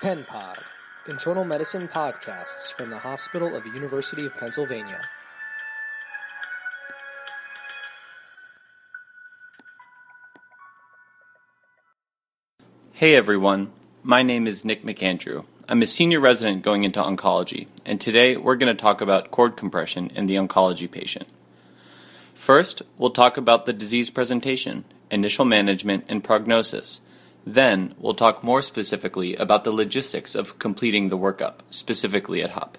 PennPOD, internal medicine podcasts from the Hospital of the University of Pennsylvania. Hey everyone, my name is Nick McAndrew. I'm a senior resident going into oncology, and today we're going to talk about cord compression in the oncology patient. First, we'll talk about the disease presentation, initial management, and prognosis. Then, we'll talk more specifically about the logistics of completing the workup, specifically at HUP.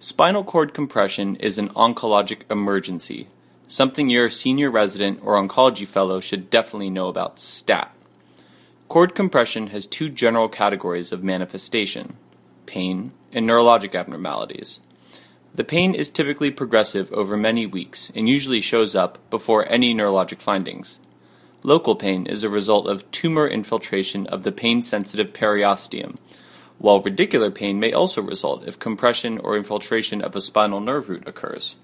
Spinal cord compression is an oncologic emergency, something your senior resident or oncology fellow should definitely know about STAT. Cord compression has two general categories of manifestation pain and neurologic abnormalities. The pain is typically progressive over many weeks and usually shows up before any neurologic findings. Local pain is a result of tumor infiltration of the pain sensitive periosteum, while radicular pain may also result if compression or infiltration of a spinal nerve root occurs.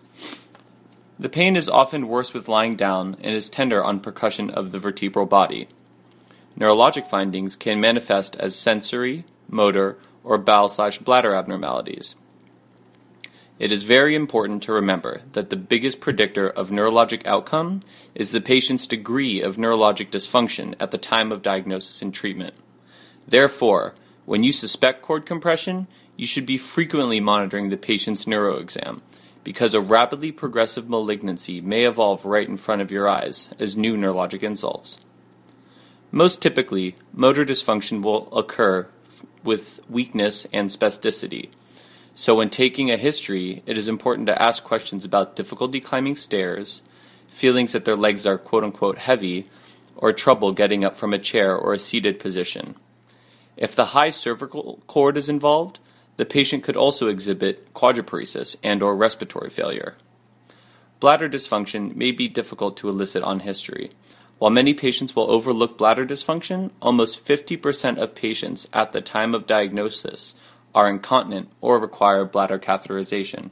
The pain is often worse with lying down and is tender on percussion of the vertebral body. Neurologic findings can manifest as sensory, motor, or bowel slash bladder abnormalities. It is very important to remember that the biggest predictor of neurologic outcome is the patient's degree of neurologic dysfunction at the time of diagnosis and treatment. Therefore, when you suspect cord compression, you should be frequently monitoring the patient's neuroexam because a rapidly progressive malignancy may evolve right in front of your eyes as new neurologic insults. Most typically, motor dysfunction will occur with weakness and spasticity so, when taking a history, it is important to ask questions about difficulty climbing stairs, feelings that their legs are quote unquote heavy, or trouble getting up from a chair or a seated position. If the high cervical cord is involved, the patient could also exhibit quadriparesis and or respiratory failure. Bladder dysfunction may be difficult to elicit on history. While many patients will overlook bladder dysfunction, almost 50% of patients at the time of diagnosis are incontinent or require bladder catheterization.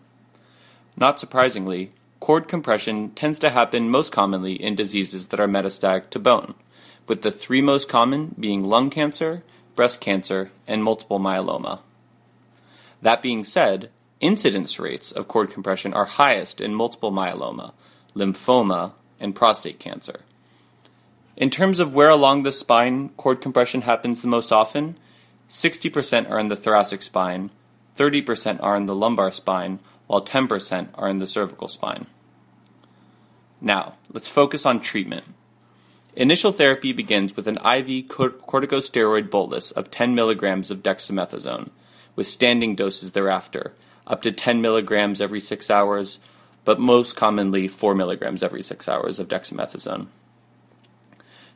Not surprisingly, cord compression tends to happen most commonly in diseases that are metastatic to bone, with the three most common being lung cancer, breast cancer, and multiple myeloma. That being said, incidence rates of cord compression are highest in multiple myeloma, lymphoma, and prostate cancer. In terms of where along the spine cord compression happens the most often, 60% are in the thoracic spine, 30% are in the lumbar spine, while 10% are in the cervical spine. Now, let's focus on treatment. Initial therapy begins with an IV corticosteroid bolus of 10 milligrams of dexamethasone, with standing doses thereafter, up to 10 milligrams every 6 hours, but most commonly 4 milligrams every 6 hours of dexamethasone.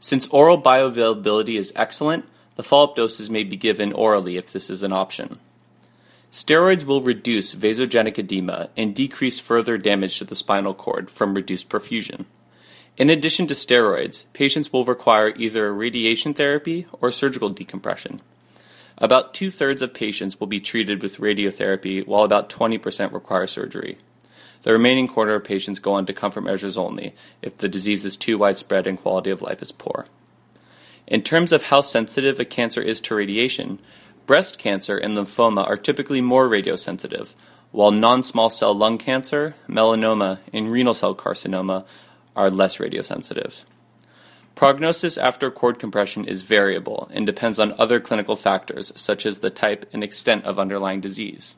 Since oral bioavailability is excellent, the follow up doses may be given orally if this is an option. Steroids will reduce vasogenic edema and decrease further damage to the spinal cord from reduced perfusion. In addition to steroids, patients will require either radiation therapy or surgical decompression. About two thirds of patients will be treated with radiotherapy, while about 20% require surgery. The remaining quarter of patients go on to comfort measures only if the disease is too widespread and quality of life is poor. In terms of how sensitive a cancer is to radiation, breast cancer and lymphoma are typically more radiosensitive, while non small cell lung cancer, melanoma, and renal cell carcinoma are less radiosensitive. Prognosis after cord compression is variable and depends on other clinical factors such as the type and extent of underlying disease.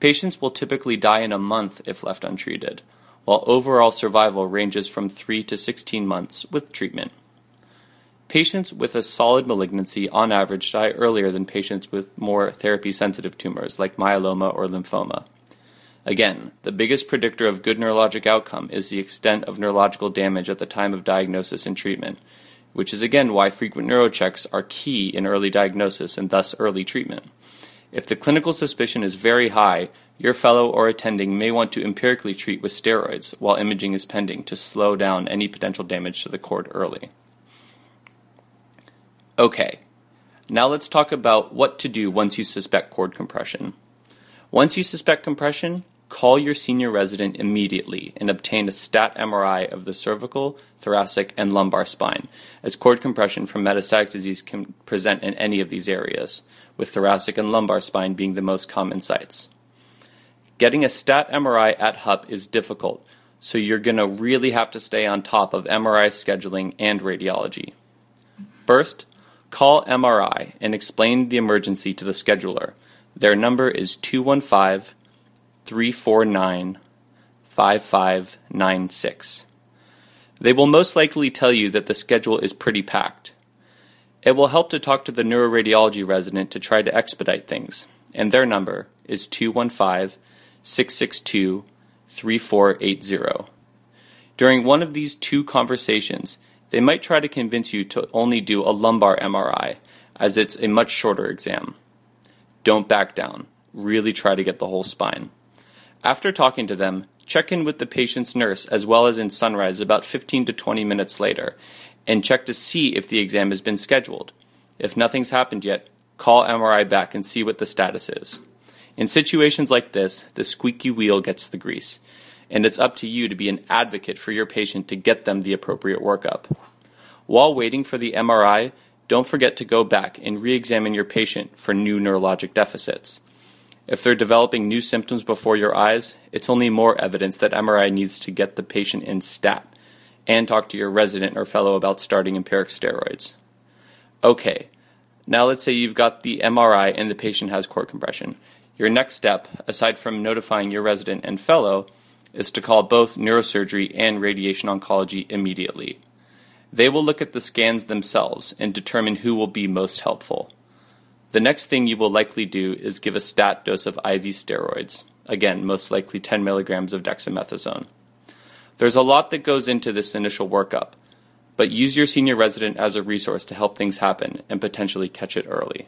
Patients will typically die in a month if left untreated, while overall survival ranges from 3 to 16 months with treatment. Patients with a solid malignancy on average die earlier than patients with more therapy sensitive tumors like myeloma or lymphoma. Again, the biggest predictor of good neurologic outcome is the extent of neurological damage at the time of diagnosis and treatment, which is again why frequent neurochecks are key in early diagnosis and thus early treatment. If the clinical suspicion is very high, your fellow or attending may want to empirically treat with steroids while imaging is pending to slow down any potential damage to the cord early. Okay, now let's talk about what to do once you suspect cord compression. Once you suspect compression, call your senior resident immediately and obtain a stat MRI of the cervical, thoracic, and lumbar spine, as cord compression from metastatic disease can present in any of these areas, with thoracic and lumbar spine being the most common sites. Getting a stat MRI at HUP is difficult, so you're going to really have to stay on top of MRI scheduling and radiology. First, call MRI and explain the emergency to the scheduler. Their number is 215 349 5596. They will most likely tell you that the schedule is pretty packed. It will help to talk to the neuroradiology resident to try to expedite things, and their number is 215 662 3480. During one of these two conversations, they might try to convince you to only do a lumbar MRI, as it's a much shorter exam. Don't back down. Really try to get the whole spine. After talking to them, check in with the patient's nurse as well as in Sunrise about 15 to 20 minutes later and check to see if the exam has been scheduled. If nothing's happened yet, call MRI back and see what the status is. In situations like this, the squeaky wheel gets the grease, and it's up to you to be an advocate for your patient to get them the appropriate workup. While waiting for the MRI, don't forget to go back and re examine your patient for new neurologic deficits. If they're developing new symptoms before your eyes, it's only more evidence that MRI needs to get the patient in stat and talk to your resident or fellow about starting empiric steroids. Okay, now let's say you've got the MRI and the patient has cord compression. Your next step, aside from notifying your resident and fellow, is to call both neurosurgery and radiation oncology immediately. They will look at the scans themselves and determine who will be most helpful. The next thing you will likely do is give a stat dose of IV steroids, again, most likely 10 milligrams of dexamethasone. There's a lot that goes into this initial workup, but use your senior resident as a resource to help things happen and potentially catch it early.